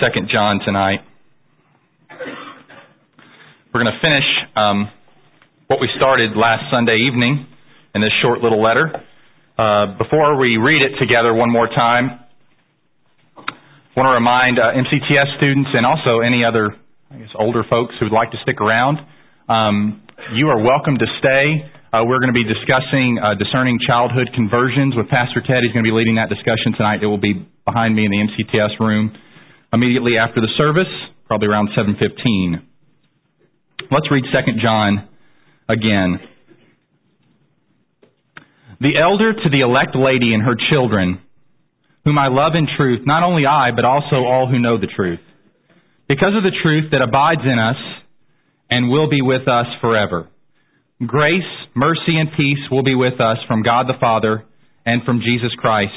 Second John tonight. We're going to finish um, what we started last Sunday evening in this short little letter. Uh, before we read it together one more time, I want to remind uh, MCTS students and also any other, I guess, older folks who would like to stick around. Um, you are welcome to stay. Uh, we're going to be discussing uh, discerning childhood conversions with Pastor Ted. He's going to be leading that discussion tonight. It will be behind me in the MCTS room immediately after the service, probably around 7:15. Let's read 2 John again. The elder to the elect lady and her children, whom I love in truth, not only I, but also all who know the truth, because of the truth that abides in us and will be with us forever. Grace, mercy, and peace will be with us from God the Father and from Jesus Christ,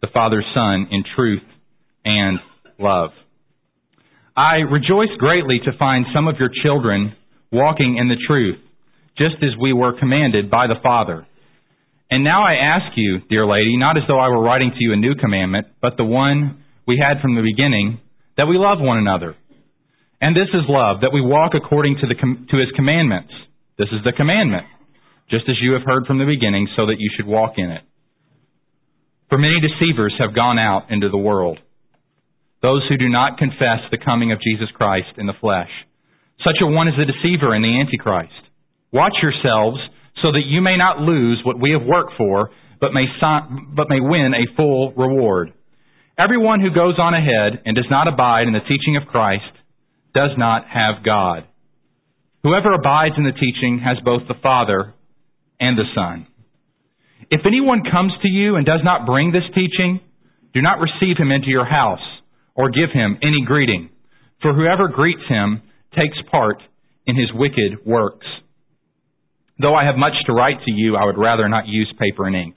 the Father's Son, in truth and love. I rejoice greatly to find some of your children walking in the truth, just as we were commanded by the Father. And now I ask you, dear lady, not as though I were writing to you a new commandment, but the one we had from the beginning, that we love one another. And this is love, that we walk according to, the, to his commandments. This is the commandment, just as you have heard from the beginning, so that you should walk in it. For many deceivers have gone out into the world, those who do not confess the coming of Jesus Christ in the flesh. Such a one is the deceiver and the antichrist. Watch yourselves so that you may not lose what we have worked for, but may, but may win a full reward. Everyone who goes on ahead and does not abide in the teaching of Christ does not have God. Whoever abides in the teaching has both the Father and the Son. If anyone comes to you and does not bring this teaching, do not receive him into your house or give him any greeting, for whoever greets him takes part in his wicked works. Though I have much to write to you, I would rather not use paper and ink.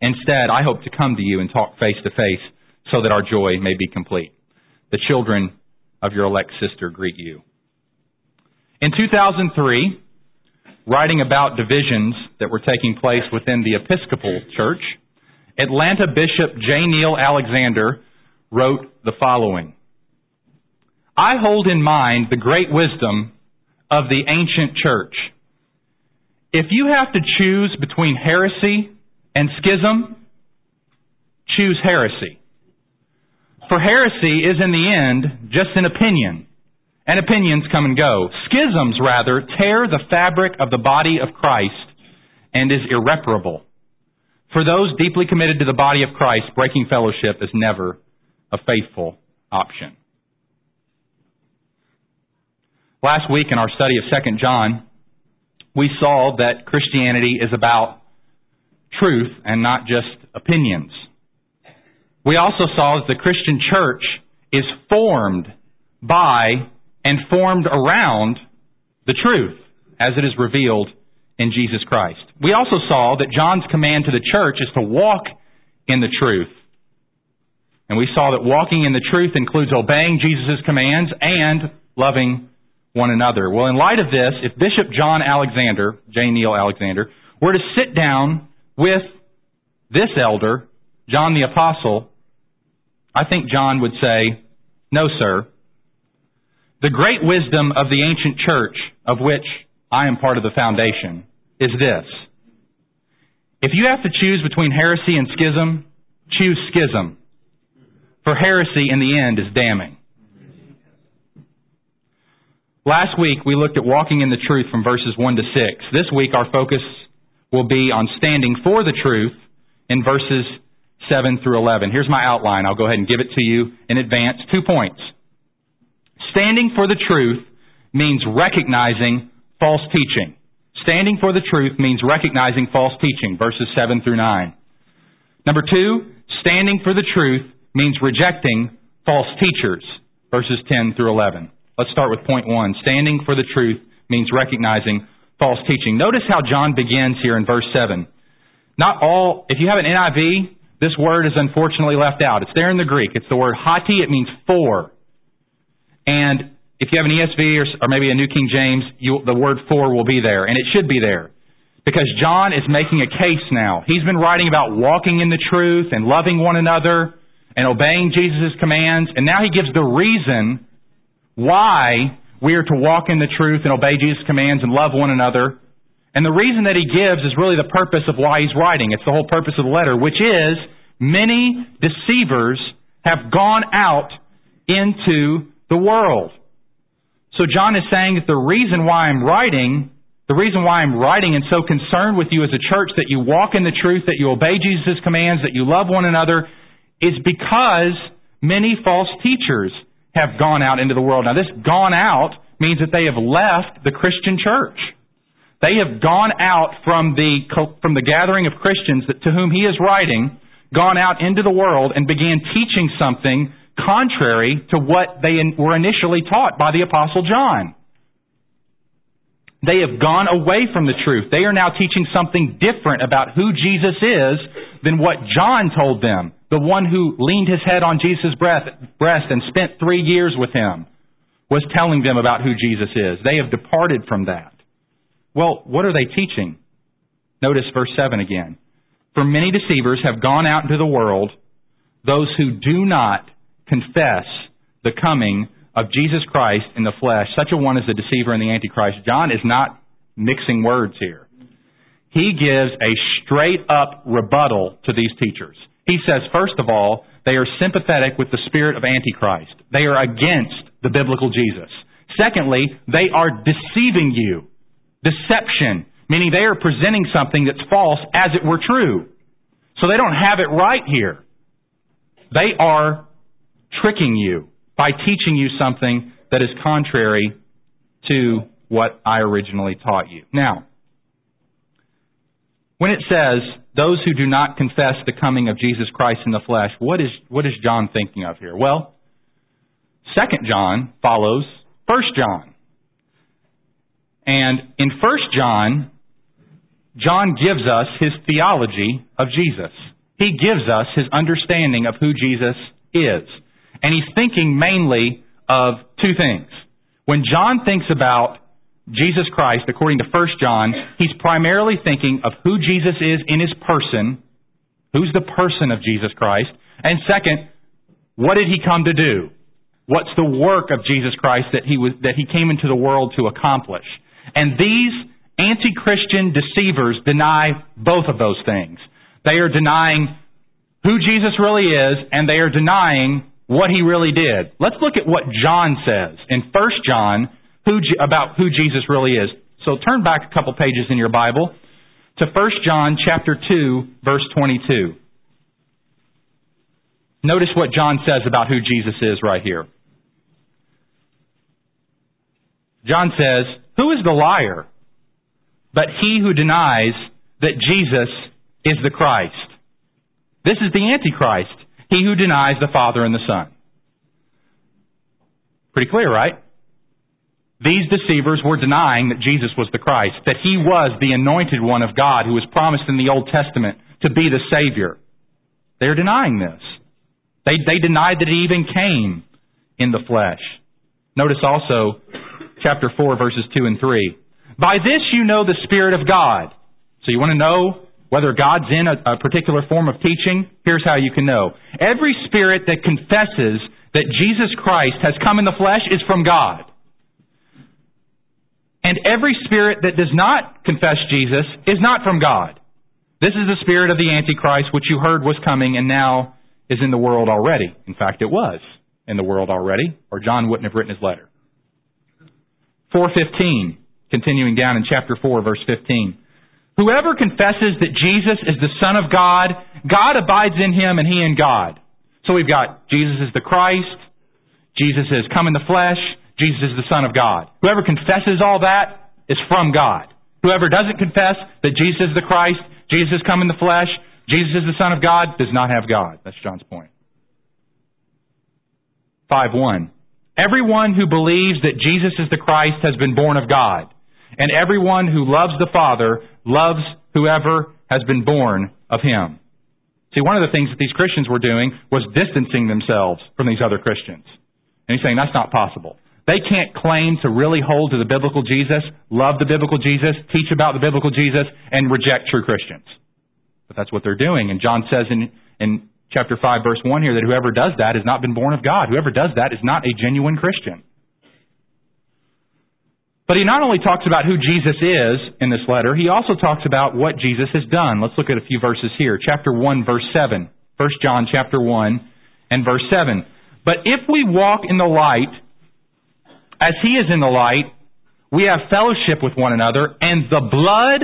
Instead, I hope to come to you and talk face to face so that our joy may be complete. The children of your elect sister greet you. In 2003, writing about divisions that were taking place within the Episcopal Church, Atlanta Bishop J. Neil Alexander wrote the following I hold in mind the great wisdom of the ancient church. If you have to choose between heresy and schism, choose heresy. For heresy is in the end just an opinion and opinions come and go. Schisms, rather, tear the fabric of the body of Christ and is irreparable. For those deeply committed to the body of Christ, breaking fellowship is never a faithful option. Last week in our study of 2 John, we saw that Christianity is about truth and not just opinions. We also saw that the Christian church is formed by and formed around the truth as it is revealed in Jesus Christ. We also saw that John's command to the church is to walk in the truth. And we saw that walking in the truth includes obeying Jesus' commands and loving one another. Well, in light of this, if Bishop John Alexander, J. Neil Alexander, were to sit down with this elder, John the Apostle, I think John would say, No, sir, the great wisdom of the ancient church, of which I am part of the foundation, is this. If you have to choose between heresy and schism, choose schism. For heresy in the end is damning. Last week we looked at walking in the truth from verses 1 to 6. This week our focus will be on standing for the truth in verses 7 through 11. Here's my outline. I'll go ahead and give it to you in advance. Two points. Standing for the truth means recognizing false teaching. Standing for the truth means recognizing false teaching, verses 7 through 9. Number two, standing for the truth means rejecting false teachers, verses 10 through 11. Let's start with point one. Standing for the truth means recognizing false teaching. Notice how John begins here in verse 7. Not all, if you have an NIV, this word is unfortunately left out. It's there in the Greek. It's the word hoti. It means for. And if you have an ESV or, or maybe a New King James, you, the word for will be there, and it should be there. Because John is making a case now. He's been writing about walking in the truth and loving one another and obeying Jesus' commands, and now he gives the reason why we are to walk in the truth and obey Jesus' commands and love one another. And the reason that he gives is really the purpose of why he's writing. It's the whole purpose of the letter, which is many deceivers have gone out into the world. So John is saying that the reason why I'm writing, the reason why I'm writing and so concerned with you as a church that you walk in the truth, that you obey Jesus' commands, that you love one another, is because many false teachers have gone out into the world. Now this gone out means that they have left the Christian church. They have gone out from the, from the gathering of Christians that, to whom he is writing, gone out into the world and began teaching something contrary to what they were initially taught by the Apostle John. They have gone away from the truth. They are now teaching something different about who Jesus is than what John told them, the one who leaned his head on Jesus' breast and spent three years with him, was telling them about who Jesus is. They have departed from that. Well, what are they teaching? Notice verse 7 again. For many deceivers have gone out into the world, those who do not confess the coming of Jesus Christ in the flesh. Such a one is the deceiver and the antichrist. John is not mixing words here. He gives a straight up rebuttal to these teachers. He says, first of all, they are sympathetic with the spirit of antichrist. They are against the biblical Jesus. Secondly, they are deceiving you. Deception, meaning they are presenting something that's false as it were true. So they don't have it right here. They are tricking you by teaching you something that is contrary to what I originally taught you. Now, when it says, those who do not confess the coming of Jesus Christ in the flesh, what is, what is John thinking of here? Well, 2nd John follows 1st John. And in 1st John, John gives us his theology of Jesus. He gives us his understanding of who Jesus is. And he's thinking mainly of two things. When John thinks about Jesus Christ, according to 1 John, he's primarily thinking of who Jesus is in his person, who's the person of Jesus Christ, and second, what did he come to do? What's the work of Jesus Christ that he was that he came into the world to accomplish? And these anti-Christian deceivers deny both of those things. They are denying who Jesus really is, and they are denying what he really did. Let's look at what John says in 1 John who, about who Jesus really is. So turn back a couple pages in your Bible to 1 John chapter 2 verse 22. Notice what John says about who Jesus is right here. John says, Who is the liar but he who denies that Jesus is the Christ? This is the Antichrist he who denies the Father and the Son. Pretty clear, right? These deceivers were denying that Jesus was the Christ, that he was the anointed one of God who was promised in the Old Testament to be the Savior. They're denying this. They, they denied that he even came in the flesh. Notice also chapter 4, verses 2 and 3. By this you know the Spirit of God. So you want to know whether God's in a, a particular form of teaching, here's how you can know. Every spirit that confesses that Jesus Christ has come in the flesh is from God. And every spirit that does not confess Jesus is not from God. This is the spirit of the Antichrist, which you heard was coming and now is in the world already. In fact, it was in the world already, or John wouldn't have written his letter. 415, continuing down in chapter 4, verse 15. Whoever confesses that Jesus is the Son of God, God abides in him and he in God. So we've got Jesus is the Christ, Jesus is come in the flesh, Jesus is the Son of God. Whoever confesses all that is from God. Whoever doesn't confess that Jesus is the Christ, Jesus is come in the flesh, Jesus is the Son of God, does not have God. That's John's point. 5 1. Everyone who believes that Jesus is the Christ has been born of God. And everyone who loves the Father loves whoever has been born of him. See, one of the things that these Christians were doing was distancing themselves from these other Christians. And he's saying that's not possible. They can't claim to really hold to the biblical Jesus, love the biblical Jesus, teach about the biblical Jesus, and reject true Christians. But that's what they're doing. And John says in, in chapter 5, verse 1 here that whoever does that has not been born of God. Whoever does that is not a genuine Christian. But he not only talks about who Jesus is in this letter, he also talks about what Jesus has done. Let's look at a few verses here. Chapter 1, verse 7. 1 John chapter 1 and verse 7. But if we walk in the light, as he is in the light, we have fellowship with one another, and the blood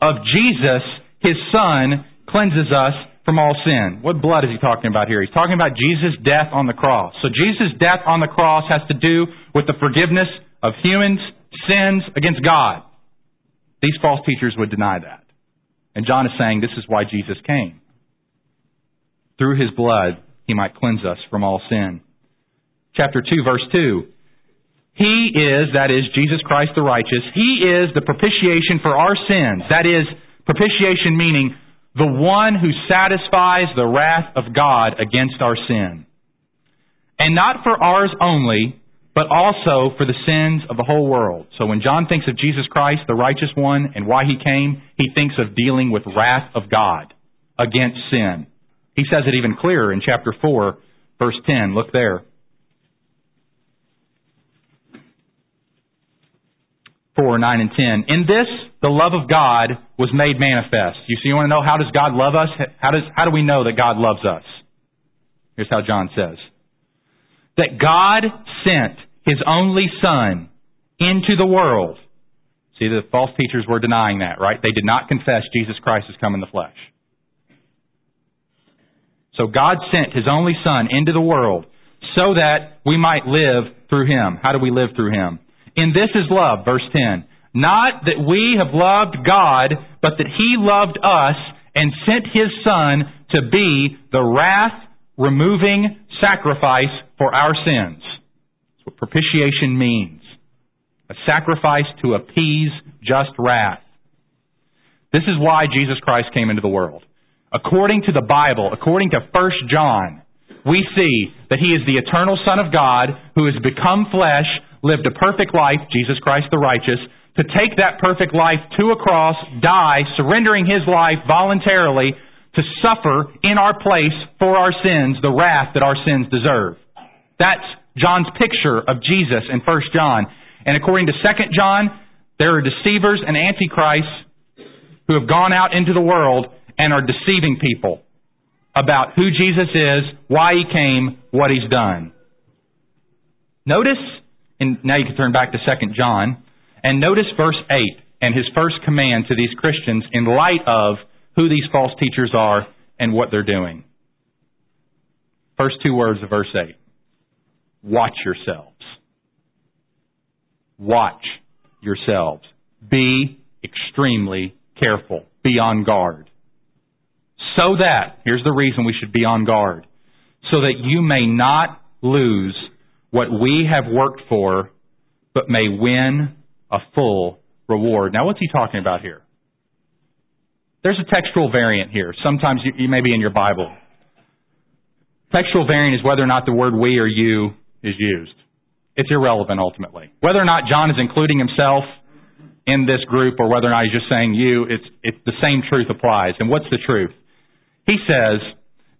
of Jesus, his son, cleanses us from all sin. What blood is he talking about here? He's talking about Jesus' death on the cross. So Jesus' death on the cross has to do with the forgiveness of humans' sins against God. These false teachers would deny that. And John is saying this is why Jesus came. Through his blood, he might cleanse us from all sin. Chapter 2, verse 2. He is, that is, Jesus Christ the righteous, He is the propitiation for our sins. That is, propitiation meaning the one who satisfies the wrath of God against our sin. And not for ours only, but also for the sins of the whole world. So when John thinks of Jesus Christ, the righteous one, and why he came, he thinks of dealing with wrath of God against sin. He says it even clearer in chapter 4, verse 10. Look there. 4, 9, and 10. In this, the love of God was made manifest. You see, you want to know how does God love us? How, does, how do we know that God loves us? Here's how John says. That God sent His only Son into the world. See, the false teachers were denying that, right? They did not confess Jesus Christ has come in the flesh. So God sent His only Son into the world so that we might live through Him. How do we live through Him? In this is love, verse 10. Not that we have loved God, but that He loved us and sent His Son to be the wrath removing sacrifice for our sins. What propitiation means. A sacrifice to appease just wrath. This is why Jesus Christ came into the world. According to the Bible, according to 1 John, we see that He is the eternal Son of God who has become flesh lived a perfect life, Jesus Christ the righteous, to take that perfect life to a cross, die, surrendering his life voluntarily to suffer in our place for our sins the wrath that our sins deserve. That's John's picture of Jesus in 1 John. And according to 2 John, there are deceivers and antichrists who have gone out into the world and are deceiving people about who Jesus is, why he came, what he's done. Notice and now you can turn back to 2 John and notice verse 8 and his first command to these Christians in light of who these false teachers are and what they're doing. First two words of verse 8. Watch yourselves. Watch yourselves. Be extremely careful. Be on guard. So that, here's the reason we should be on guard, so that you may not lose what we have worked for, but may win a full reward. Now, what's he talking about here? There's a textual variant here. Sometimes you, you may be in your Bible. Textual variant is whether or not the word we or you is used. It's irrelevant ultimately. Whether or not John is including himself in this group or whether or not he's just saying you, it's, it's the same truth applies. And what's the truth? He says,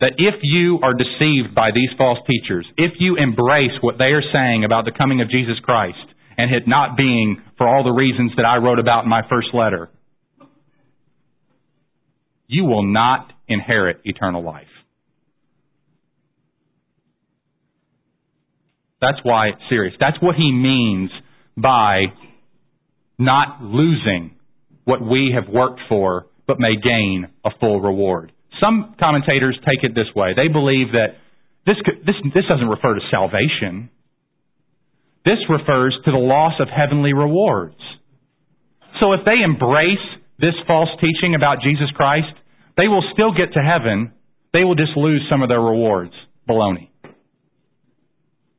that if you are deceived by these false teachers, if you embrace what they are saying about the coming of Jesus Christ and it not being for all the reasons that I wrote about in my first letter, you will not inherit eternal life. That's why it's serious. That's what he means by not losing what we have worked for, but may gain a full reward. Some commentators take it this way. They believe that this, this, this doesn't refer to salvation. This refers to the loss of heavenly rewards. So if they embrace this false teaching about Jesus Christ, they will still get to heaven. They will just lose some of their rewards. Baloney.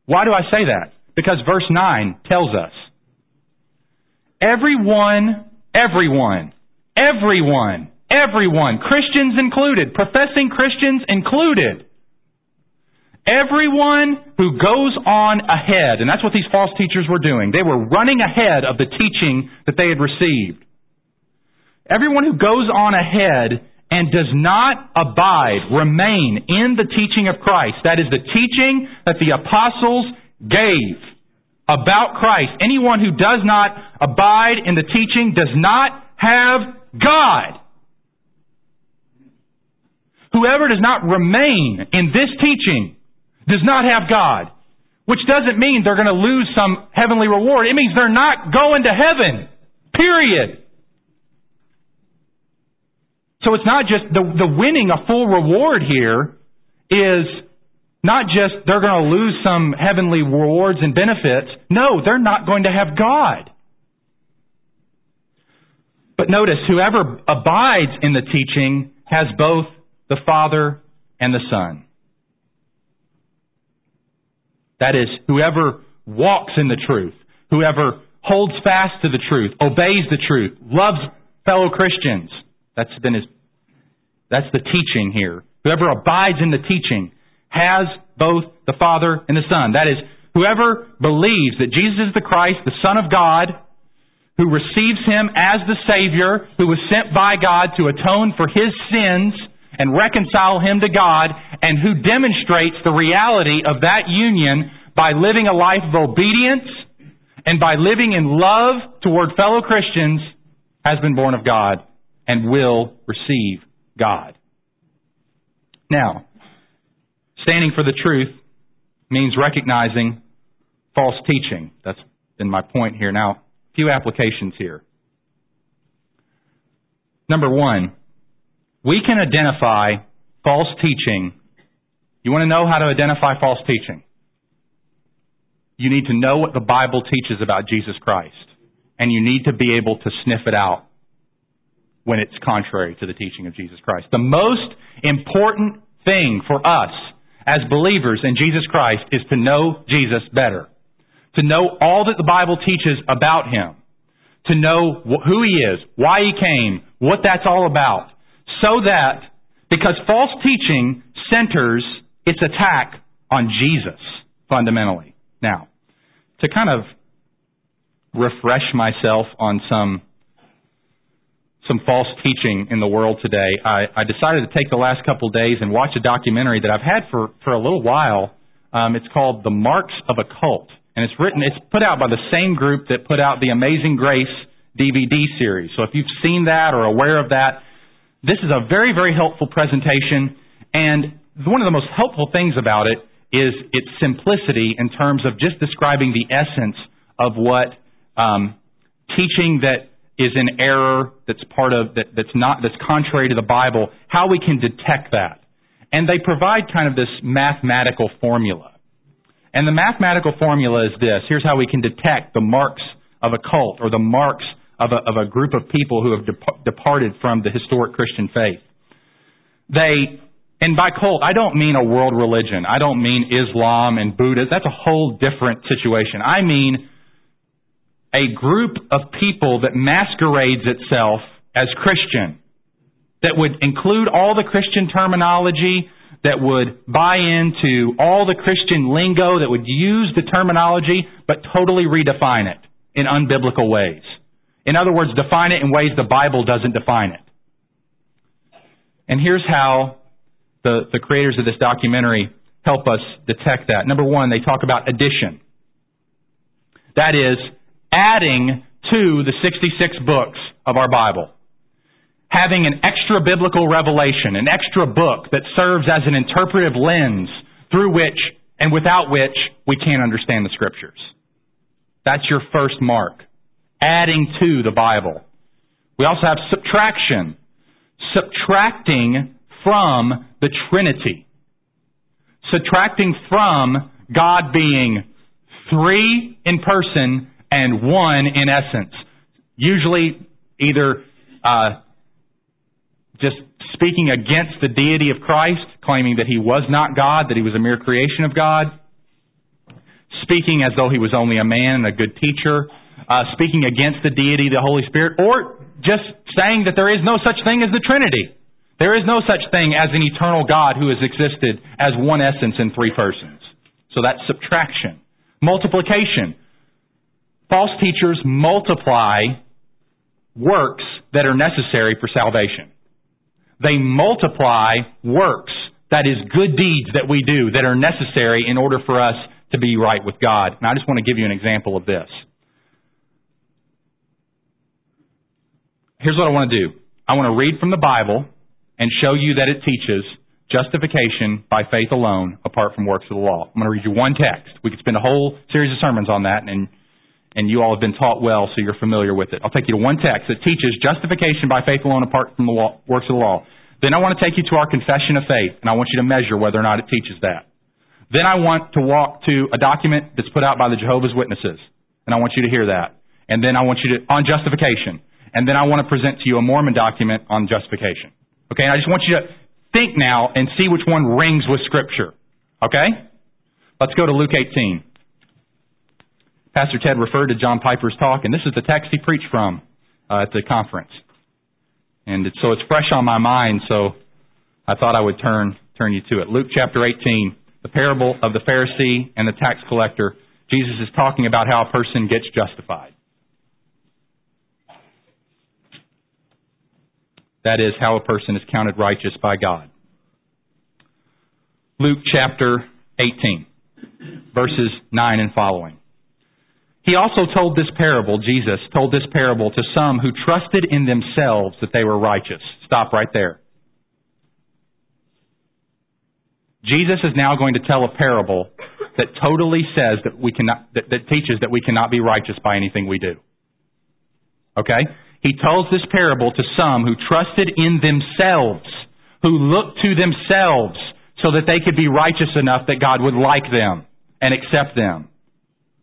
Why do I say that? Because verse 9 tells us everyone, everyone, everyone Everyone, Christians included, professing Christians included. Everyone who goes on ahead, and that's what these false teachers were doing, they were running ahead of the teaching that they had received. Everyone who goes on ahead and does not abide, remain in the teaching of Christ, that is the teaching that the apostles gave about Christ, anyone who does not abide in the teaching does not have God. Whoever does not remain in this teaching does not have God. Which doesn't mean they're going to lose some heavenly reward. It means they're not going to heaven. Period. So it's not just the, the winning a full reward here is not just they're going to lose some heavenly rewards and benefits. No, they're not going to have God. But notice, whoever abides in the teaching has both the Father and the Son. That is, whoever walks in the truth, whoever holds fast to the truth, obeys the truth, loves fellow Christians. That's been his, that's the teaching here. Whoever abides in the teaching has both the Father and the Son. That is, whoever believes that Jesus is the Christ, the Son of God, who receives him as the Savior, who was sent by God to atone for his sins, and reconcile him to God, and who demonstrates the reality of that union by living a life of obedience and by living in love toward fellow Christians, has been born of God and will receive God. Now, standing for the truth means recognizing false teaching. That's been my point here. Now, a few applications here. Number one, we can identify false teaching. You want to know how to identify false teaching? You need to know what the Bible teaches about Jesus Christ. And you need to be able to sniff it out when it's contrary to the teaching of Jesus Christ. The most important thing for us as believers in Jesus Christ is to know Jesus better. To know all that the Bible teaches about Him. To know who He is, why He came, what that's all about so that, because false teaching centers its attack on Jesus, fundamentally. Now, to kind of refresh myself on some some false teaching in the world today, I, I decided to take the last couple of days and watch a documentary that I've had for, for a little while. Um, it's called The Marks of a Cult. And it's written, it's put out by the same group that put out the Amazing Grace DVD series. So if you've seen that or aware of that, this is a very, very helpful presentation, and one of the most helpful things about it is its simplicity in terms of just describing the essence of what um, teaching that is an error, that's part of that, that's not that's contrary to the Bible, how we can detect that. And they provide kind of this mathematical formula. And the mathematical formula is this. Here's how we can detect the marks of a cult or the marks of a, of a group of people who have dep- departed from the historic Christian faith. They, and by cult, I don't mean a world religion. I don't mean Islam and Buddha. That's a whole different situation. I mean a group of people that masquerades itself as Christian, that would include all the Christian terminology, that would buy into all the Christian lingo, that would use the terminology, but totally redefine it in unbiblical ways. In other words, define it in ways the Bible doesn't define it. And here's how the, the creators of this documentary help us detect that. Number one, they talk about addition. That is, adding to the 66 books of our Bible. Having an extra biblical revelation, an extra book that serves as an interpretive lens through which and without which we can't understand the scriptures. That's your first mark adding to the Bible. We also have subtraction, subtracting from the Trinity, subtracting from God being three in person and one in essence. Usually, either uh, just speaking against the deity of Christ, claiming that he was not God, that he was a mere creation of God, speaking as though he was only a man and a good teacher, uh, speaking against the deity the Holy Spirit, or just saying that there is no such thing as the Trinity. There is no such thing as an eternal God who has existed as one essence in three persons. So that's subtraction. Multiplication. False teachers multiply works that are necessary for salvation. They multiply works, that is, good deeds that we do that are necessary in order for us to be right with God. And I just want to give you an example of this. Here's what I want to do I want to read from the Bible and show you that it teaches justification by faith alone apart from works of the law. I'm going to read you one text. We could spend a whole series of sermons on that and and you all have been taught well so you're familiar with it. I'll take you to one text that teaches justification by faith alone apart from the law, works of the law. Then I want to take you to our confession of faith and I want you to measure whether or not it teaches that. Then I want to walk to a document that's put out by the Jehovah's Witnesses and I want you to hear that. And then I want you to on justification. And then I want to present to you a Mormon document on justification. Okay, and I just want you to think now and see which one rings with Scripture. Okay? Let's go to Luke 18. Pastor Ted referred to John Piper's talk, and this is the text he preached from uh, at the conference. And so it's fresh on my mind, so I thought I would turn turn you to it. Luke chapter 18, the parable of the Pharisee and the tax collector. Jesus is talking about how a person gets justified. That is how a person is counted righteous by God. Luke chapter 18, verses 9 and following. He also told this parable, Jesus told this parable to some who trusted in themselves that they were righteous. Stop right there. Jesus is now going to tell a parable that totally says that we cannot, that, that teaches that we cannot be righteous by anything we do. Okay? he tells this parable to some who trusted in themselves, who looked to themselves so that they could be righteous enough that God would like them and accept them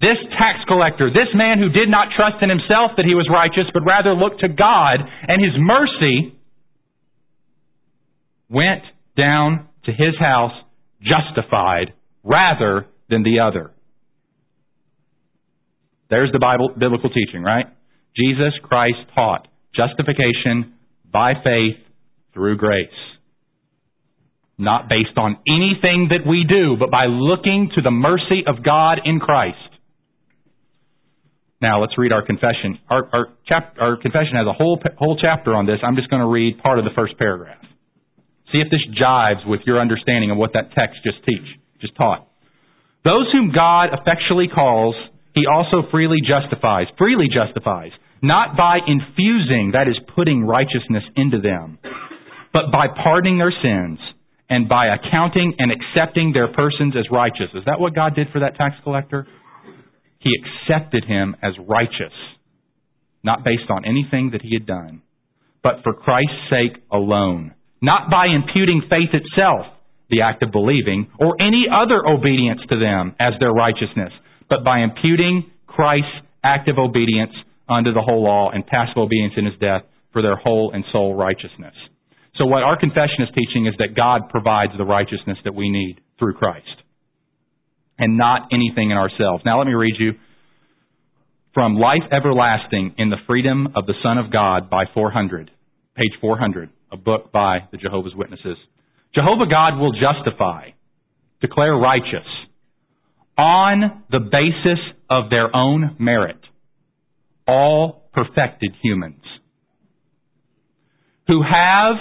this tax collector, this man who did not trust in himself that he was righteous, but rather looked to God and his mercy, went down to his house justified rather than the other. There's the Bible, biblical teaching, right? Jesus Christ taught justification by faith through grace. Not based on anything that we do, but by looking to the mercy of God in Christ. Now let's read our confession. Our, our, chap, our confession has a whole, whole chapter on this. I'm just going to read part of the first paragraph. See if this jives with your understanding of what that text just teach, just taught. Those whom God effectually calls, he also freely justifies, freely justifies, not by infusing, that is, putting righteousness into them, but by pardoning their sins and by accounting and accepting their persons as righteous. Is that what God did for that tax collector? He accepted him as righteous, not based on anything that he had done, but for Christ's sake alone, not by imputing faith itself, the act of believing, or any other obedience to them as their righteousness but by imputing Christ's active obedience unto the whole law and passive obedience in his death for their whole and sole righteousness. So what our confession is teaching is that God provides the righteousness that we need through Christ and not anything in ourselves. Now let me read you from Life Everlasting in the Freedom of the Son of God by 400, page 400, a book by the Jehovah's Witnesses. Jehovah God will justify, declare righteous, on the basis of their own merit, all perfected humans who have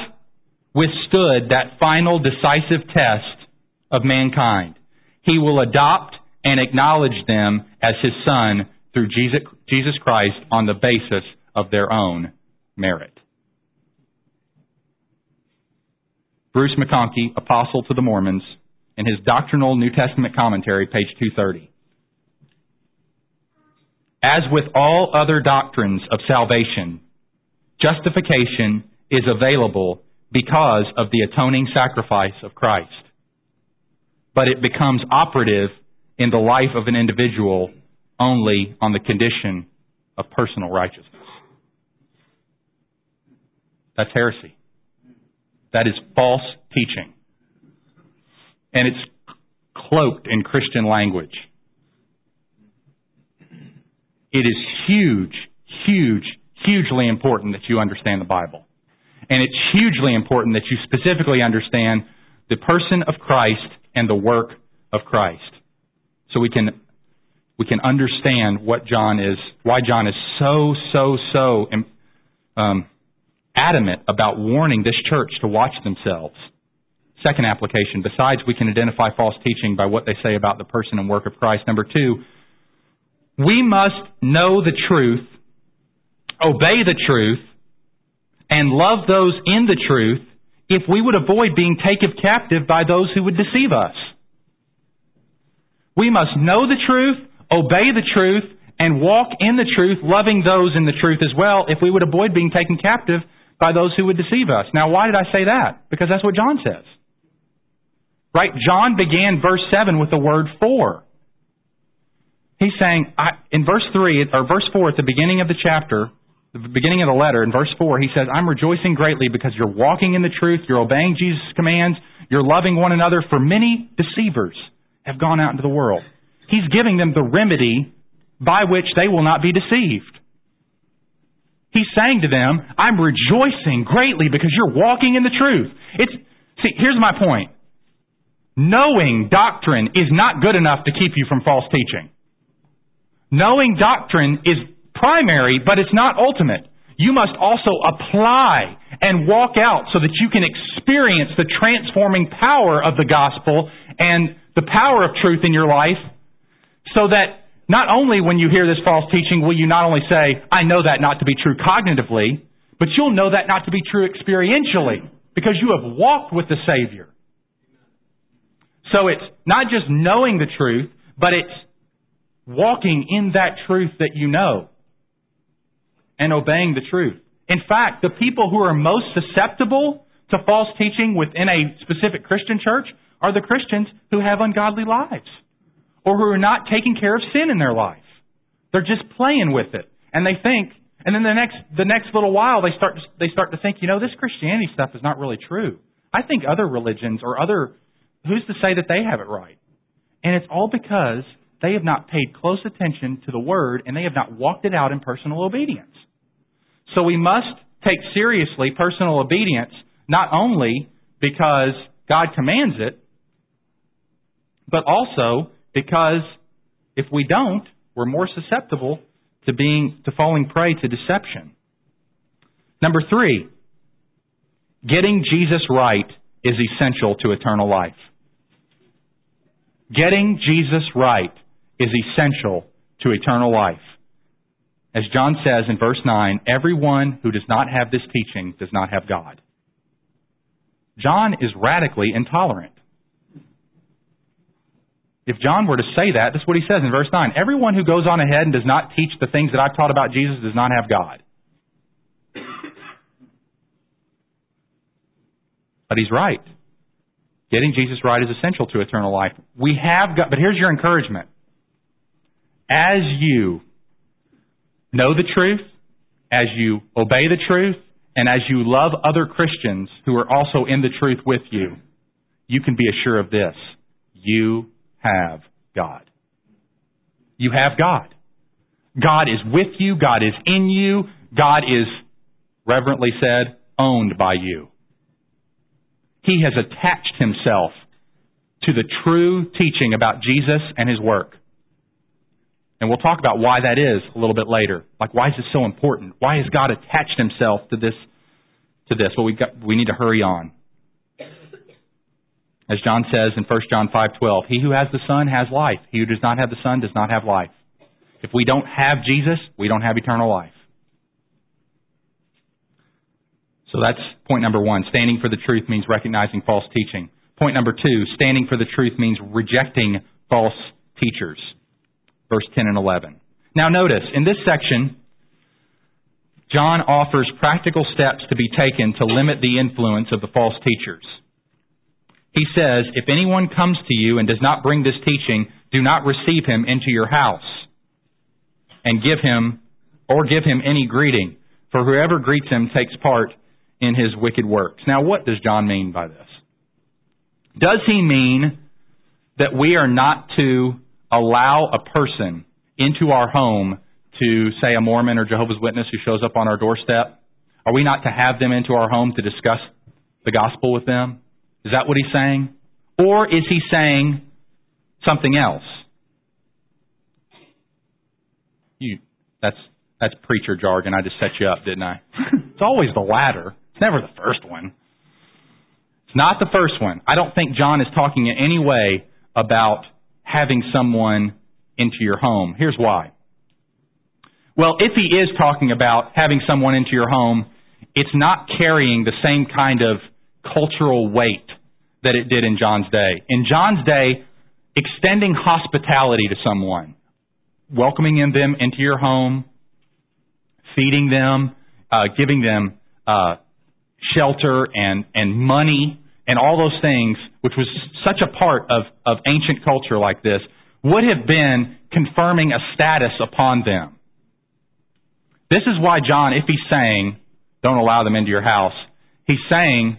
withstood that final decisive test of mankind. He will adopt and acknowledge them as his son through Jesus Christ on the basis of their own merit. Bruce McConkie, Apostle to the Mormons, in his doctrinal New Testament commentary, page 230. As with all other doctrines of salvation, justification is available because of the atoning sacrifice of Christ. But it becomes operative in the life of an individual only on the condition of personal righteousness. That's heresy. That is false teaching. And it's cloaked in Christian language. It is huge, huge, hugely important that you understand the Bible. And it's hugely important that you specifically understand the person of Christ and the work of Christ. So we can we can understand what John is, why John is so, so, so um, adamant about warning this church to watch themselves. Second application, besides we can identify false teaching by what they say about the person and work of Christ. Number two, we must know the truth, obey the truth, and love those in the truth if we would avoid being taken captive by those who would deceive us. We must know the truth, obey the truth, and walk in the truth, loving those in the truth as well, if we would avoid being taken captive by those who would deceive us. Now, why did I say that? Because that's what John says. Right? John began verse 7 with the word for. He's saying, I, in verse 3, or verse 4 at the beginning of the chapter, the beginning of the letter, in verse 4, he says, I'm rejoicing greatly because you're walking in the truth, you're obeying Jesus' commands, you're loving one another, for many deceivers have gone out into the world. He's giving them the remedy by which they will not be deceived. He's saying to them, I'm rejoicing greatly because you're walking in the truth. It's, see, here's my point. Knowing doctrine is not good enough to keep you from false teaching. Knowing doctrine is primary, but it's not ultimate. You must also apply and walk out so that you can experience the transforming power of the gospel and the power of truth in your life so that not only when you hear this false teaching will you not only say, I know that not to be true cognitively, but you'll know that not to be true experientially because you have walked with the Savior. So it's not just knowing the truth, but it's walking in that truth that you know and obeying the truth. In fact, the people who are most susceptible to false teaching within a specific Christian church are the Christians who have ungodly lives or who are not taking care of sin in their life. They're just playing with it. And they think, and then the next, the next little while they start, to, they start to think, you know, this Christianity stuff is not really true. I think other religions or other, who's to say that they have it right? And it's all because they have not paid close attention to the Word and they have not walked it out in personal obedience. So we must take seriously personal obedience, not only because God commands it, but also because if we don't, we're more susceptible to being to falling prey to deception. Number 3, getting Jesus right is essential to eternal life. Getting Jesus right is essential to eternal life. As John says in verse 9, everyone who does not have this teaching does not have God. John is radically intolerant. If John were to say that, that's what he says in verse 9. Everyone who goes on ahead and does not teach the things that I've taught about Jesus does not have God. But he's right. Getting Jesus right is essential to eternal life. We have got, but here's your encouragement. As you know the truth, as you obey the truth, and as you love other Christians who are also in the truth with you, you can be assured of this. You have God. You have God. God is with you. God is in you. God is, reverently said, owned by you. He has attached himself to the true teaching about Jesus and his work. And we'll talk about why that is a little bit later. Like why is this so important? Why has God attached himself to this to this? Well we we need to hurry on. As John says in 1 John 5:12, he who has the Son has life. He who does not have the Son does not have life. If we don't have Jesus, we don't have eternal life. So that's point number 1. Standing for the truth means recognizing false teaching. Point number 2, standing for the truth means rejecting false teachers. Verse 10 and 11. Now notice, in this section, John offers practical steps to be taken to limit the influence of the false teachers. He says, If anyone comes to you and does not bring this teaching, do not receive him into your house and give him or give him any greeting, for whoever greets him takes part in his wicked works. Now, what does John mean by this? Does he mean that we are not to allow a person into our home to, say, a Mormon or Jehovah's Witness who shows up on our doorstep? Are we not to have them into our home to discuss the gospel with them? Is that what he's saying? Or is he saying something else? You, that's that's preacher jargon. I just set you up, didn't I? it's always the latter. It's never the first one. It's not the first one. I don't think John is talking in any way about having someone into your home. Here's why. Well, if he is talking about having someone into your home, it's not carrying the same kind of cultural weight that it did in John's day. In John's day, extending hospitality to someone, welcoming them into your home, feeding them, uh, giving them uh, shelter and and money and all those things, which was such a part of of ancient culture like this, would have been confirming a status upon them. This is why John, if he's saying, don't allow them into your house, he's saying,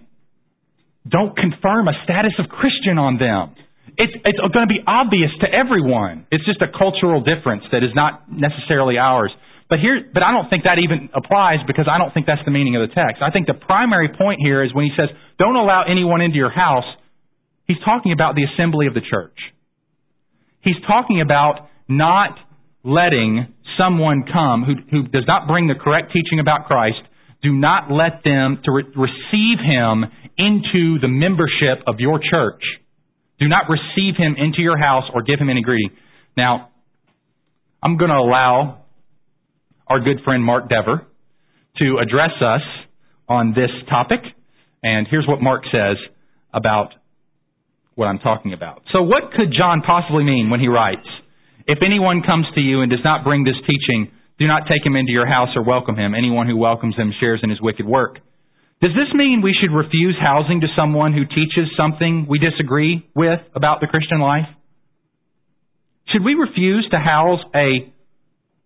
don't confirm a status of Christian on them. It's, it's going to be obvious to everyone. It's just a cultural difference that is not necessarily ours. But here, but I don't think that even applies because I don't think that's the meaning of the text. I think the primary point here is when he says, don't allow anyone into your house, he's talking about the assembly of the church. He's talking about not letting someone come who, who does not bring the correct teaching about Christ, do not let them to re- receive him into the membership of your church. Do not receive him into your house or give him any greeting. Now, I'm going to allow our good friend Mark Dever to address us on this topic. And here's what Mark says about what I'm talking about. So, what could John possibly mean when he writes, If anyone comes to you and does not bring this teaching, do not take him into your house or welcome him. Anyone who welcomes him shares in his wicked work. Does this mean we should refuse housing to someone who teaches something we disagree with about the Christian life? Should we refuse to house a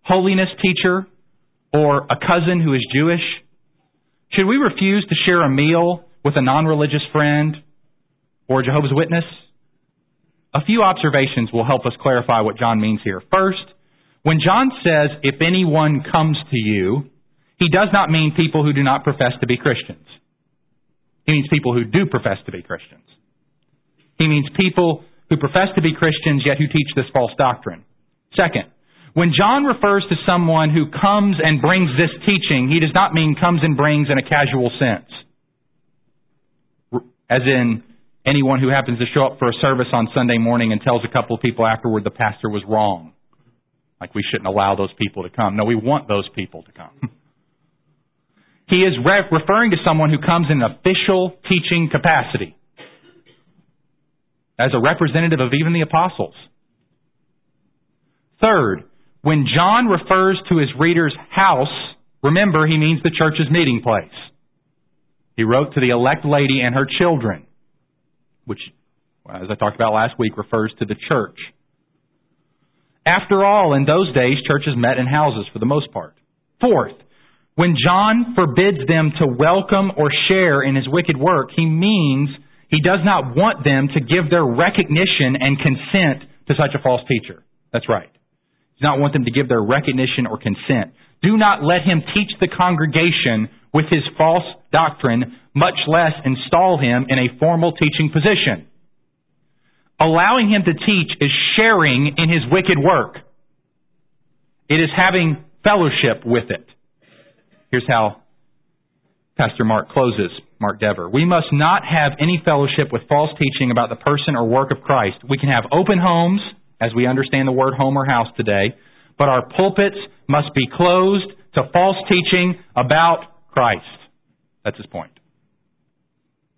holiness teacher or a cousin who is Jewish? Should we refuse to share a meal with a non religious friend or a Jehovah's Witness? A few observations will help us clarify what John means here. First, when John says, if anyone comes to you, he does not mean people who do not profess to be Christians. He means people who do profess to be Christians. He means people who profess to be Christians yet who teach this false doctrine. Second, when John refers to someone who comes and brings this teaching, he does not mean comes and brings in a casual sense. As in anyone who happens to show up for a service on Sunday morning and tells a couple of people afterward the pastor was wrong. Like we shouldn't allow those people to come. No, we want those people to come. he is re- referring to someone who comes in an official teaching capacity as a representative of even the apostles. Third, when John refers to his reader's house, remember he means the church's meeting place. He wrote to the elect lady and her children, which, as I talked about last week, refers to the church. After all, in those days, churches met in houses for the most part. Fourth, when John forbids them to welcome or share in his wicked work, he means he does not want them to give their recognition and consent to such a false teacher. That's right does not want them to give their recognition or consent. Do not let him teach the congregation with his false doctrine, much less install him in a formal teaching position. Allowing him to teach is sharing in his wicked work. It is having fellowship with it. Here's how Pastor Mark closes, Mark Dever. We must not have any fellowship with false teaching about the person or work of Christ. We can have open homes as we understand the word home or house today, but our pulpits must be closed to false teaching about Christ. That's his point.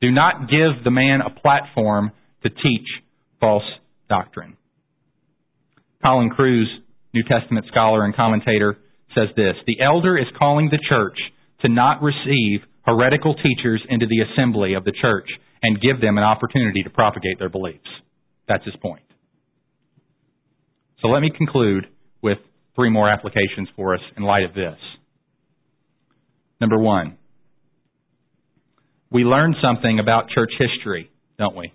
Do not give the man a platform to teach false doctrine. Colin Kruse, New Testament scholar and commentator, says this The elder is calling the church to not receive heretical teachers into the assembly of the church and give them an opportunity to propagate their beliefs. That's his point. So let me conclude with three more applications for us in light of this. Number one, we learn something about church history, don't we?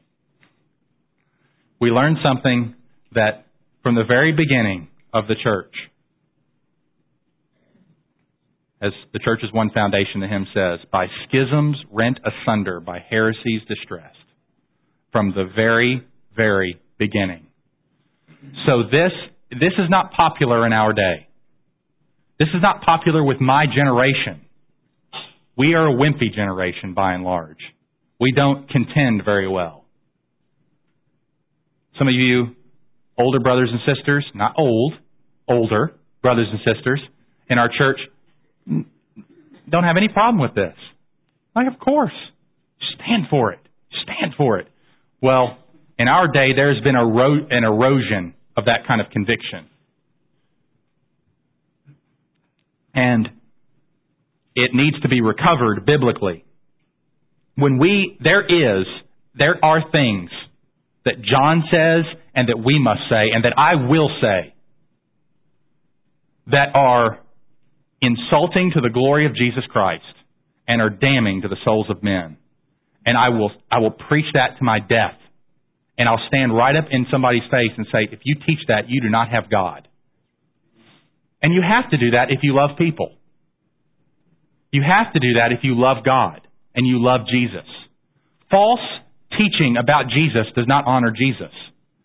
We learn something that from the very beginning of the church, as the church's one foundation, the hymn says, by schisms rent asunder, by heresies distressed. From the very, very beginning. So this, this is not popular in our day. This is not popular with my generation. We are a wimpy generation by and large. We don't contend very well. Some of you older brothers and sisters, not old, older brothers and sisters in our church don't have any problem with this. Like, of course. Stand for it. Stand for it. Well, in our day, there's been an erosion of that kind of conviction. And it needs to be recovered biblically. When we, there is, there are things that John says and that we must say and that I will say that are insulting to the glory of Jesus Christ and are damning to the souls of men. And I will, I will preach that to my death. And I'll stand right up in somebody's face and say, if you teach that, you do not have God. And you have to do that if you love people. You have to do that if you love God and you love Jesus. False teaching about Jesus does not honor Jesus,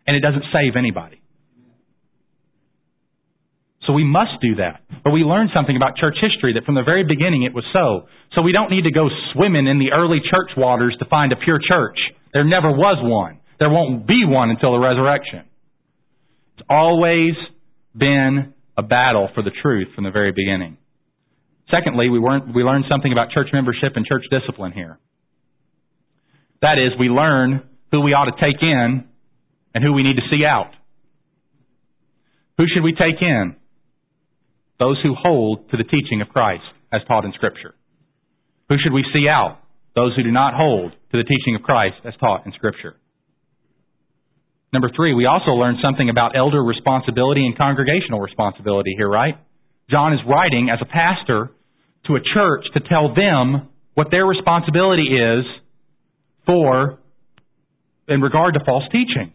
and it doesn't save anybody. So we must do that. But we learned something about church history that from the very beginning it was so. So we don't need to go swimming in the early church waters to find a pure church. There never was one. There won't be one until the resurrection. It's always been a battle for the truth from the very beginning. Secondly, we, we learned something about church membership and church discipline here. That is, we learn who we ought to take in and who we need to see out. Who should we take in? Those who hold to the teaching of Christ as taught in Scripture. Who should we see out? Those who do not hold to the teaching of Christ as taught in Scripture. Number three, we also learn something about elder responsibility and congregational responsibility here, right? John is writing as a pastor to a church to tell them what their responsibility is for in regard to false teaching.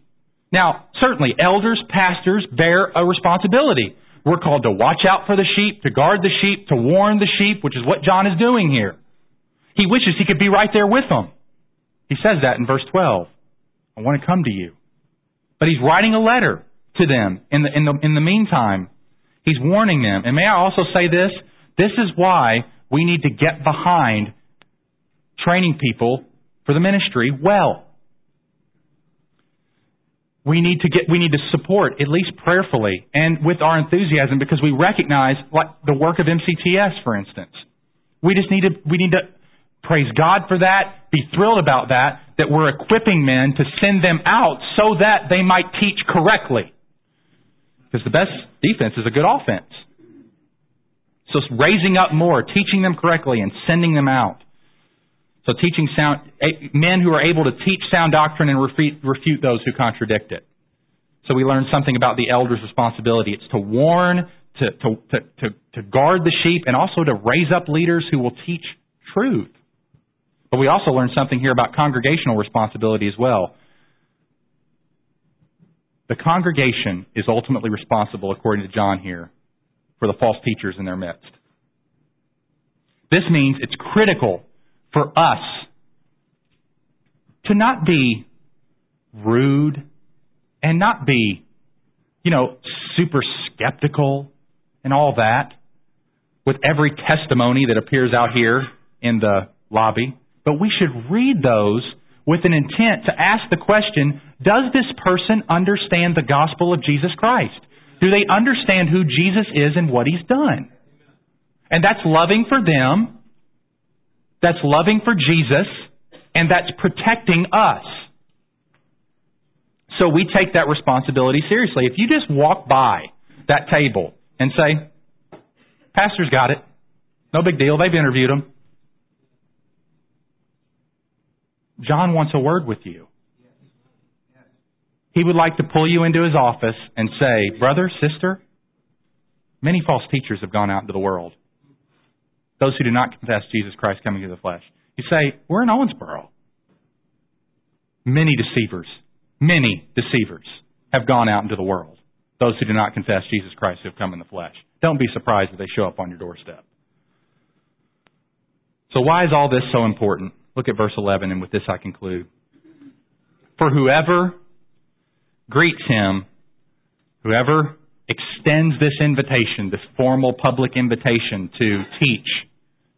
Now, certainly, elders, pastors bear a responsibility. We're called to watch out for the sheep, to guard the sheep, to warn the sheep, which is what John is doing here. He wishes he could be right there with them. He says that in verse 12. I want to come to you. But he's writing a letter to them in the, in the, in the meantime. He's warning them. And may I also say this? This is why we need to get behind training people for the ministry well. We need to get, we need to support, at least prayerfully, and with our enthusiasm because we recognize, like the work of MCTS, for instance. We just need to, we need to praise God for that, be thrilled about that, that we're equipping men to send them out so that they might teach correctly. Because the best defense is a good offense. So raising up more, teaching them correctly, and sending them out. So teaching sound, men who are able to teach sound doctrine and refute, refute those who contradict it. So we learn something about the elder's responsibility. It's to warn, to, to, to, to, to guard the sheep, and also to raise up leaders who will teach truth. But we also learn something here about congregational responsibility as well. The congregation is ultimately responsible, according to John here, for the false teachers in their midst. This means it's critical for us to not be rude and not be, you know, super skeptical and all that with every testimony that appears out here in the lobby. But we should read those with an intent to ask the question, does this person understand the gospel of Jesus Christ? Do they understand who Jesus is and what he's done? And that's loving for them, that's loving for Jesus, and that's protecting us. So we take that responsibility seriously. If you just walk by that table and say, Pastor's got it. No big deal. They've interviewed him. John wants a word with you. He would like to pull you into his office and say, Brother, sister, many false teachers have gone out into the world. Those who do not confess Jesus Christ coming to the flesh. You say, We're in Owensboro. Many deceivers, many deceivers have gone out into the world. Those who do not confess Jesus Christ who have come in the flesh. Don't be surprised if they show up on your doorstep. So why is all this so important? Look at verse 11, and with this I conclude. For whoever greets him, whoever extends this invitation, this formal public invitation to teach,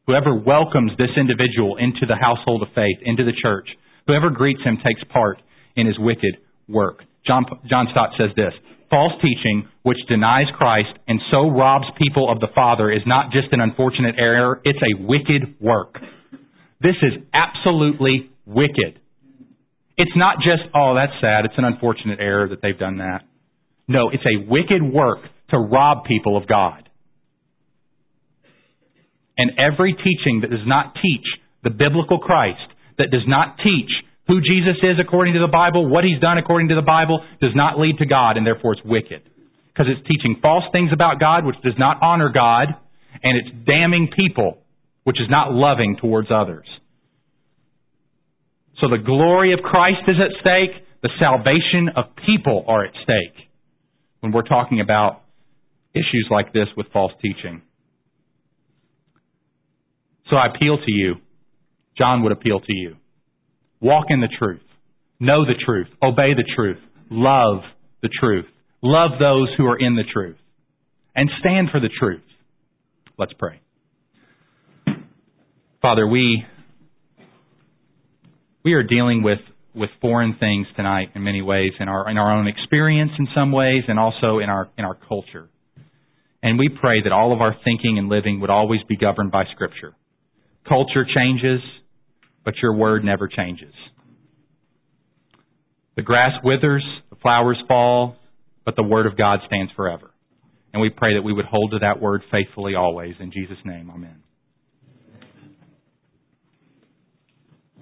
whoever welcomes this individual into the household of faith, into the church, whoever greets him takes part in his wicked work. John, John Stott says this False teaching, which denies Christ and so robs people of the Father, is not just an unfortunate error, it's a wicked work. This is absolutely wicked. It's not just, oh, that's sad, it's an unfortunate error that they've done that. No, it's a wicked work to rob people of God. And every teaching that does not teach the biblical Christ, that does not teach who Jesus is according to the Bible, what he's done according to the Bible, does not lead to God, and therefore it's wicked. Because it's teaching false things about God, which does not honor God, and it's damning people, which is not loving towards others. So the glory of Christ is at stake, the salvation of people are at stake when we're talking about issues like this with false teaching. So I appeal to you. John would appeal to you. Walk in the truth. Know the truth. Obey the truth. Love the truth. Love those who are in the truth. And stand for the truth. Let's pray. Father, we we are dealing with with foreign things tonight in many ways in our in our own experience in some ways and also in our in our culture. And we pray that all of our thinking and living would always be governed by scripture. Culture changes, but your word never changes. The grass withers, the flowers fall, but the word of God stands forever. And we pray that we would hold to that word faithfully always. In Jesus' name, amen.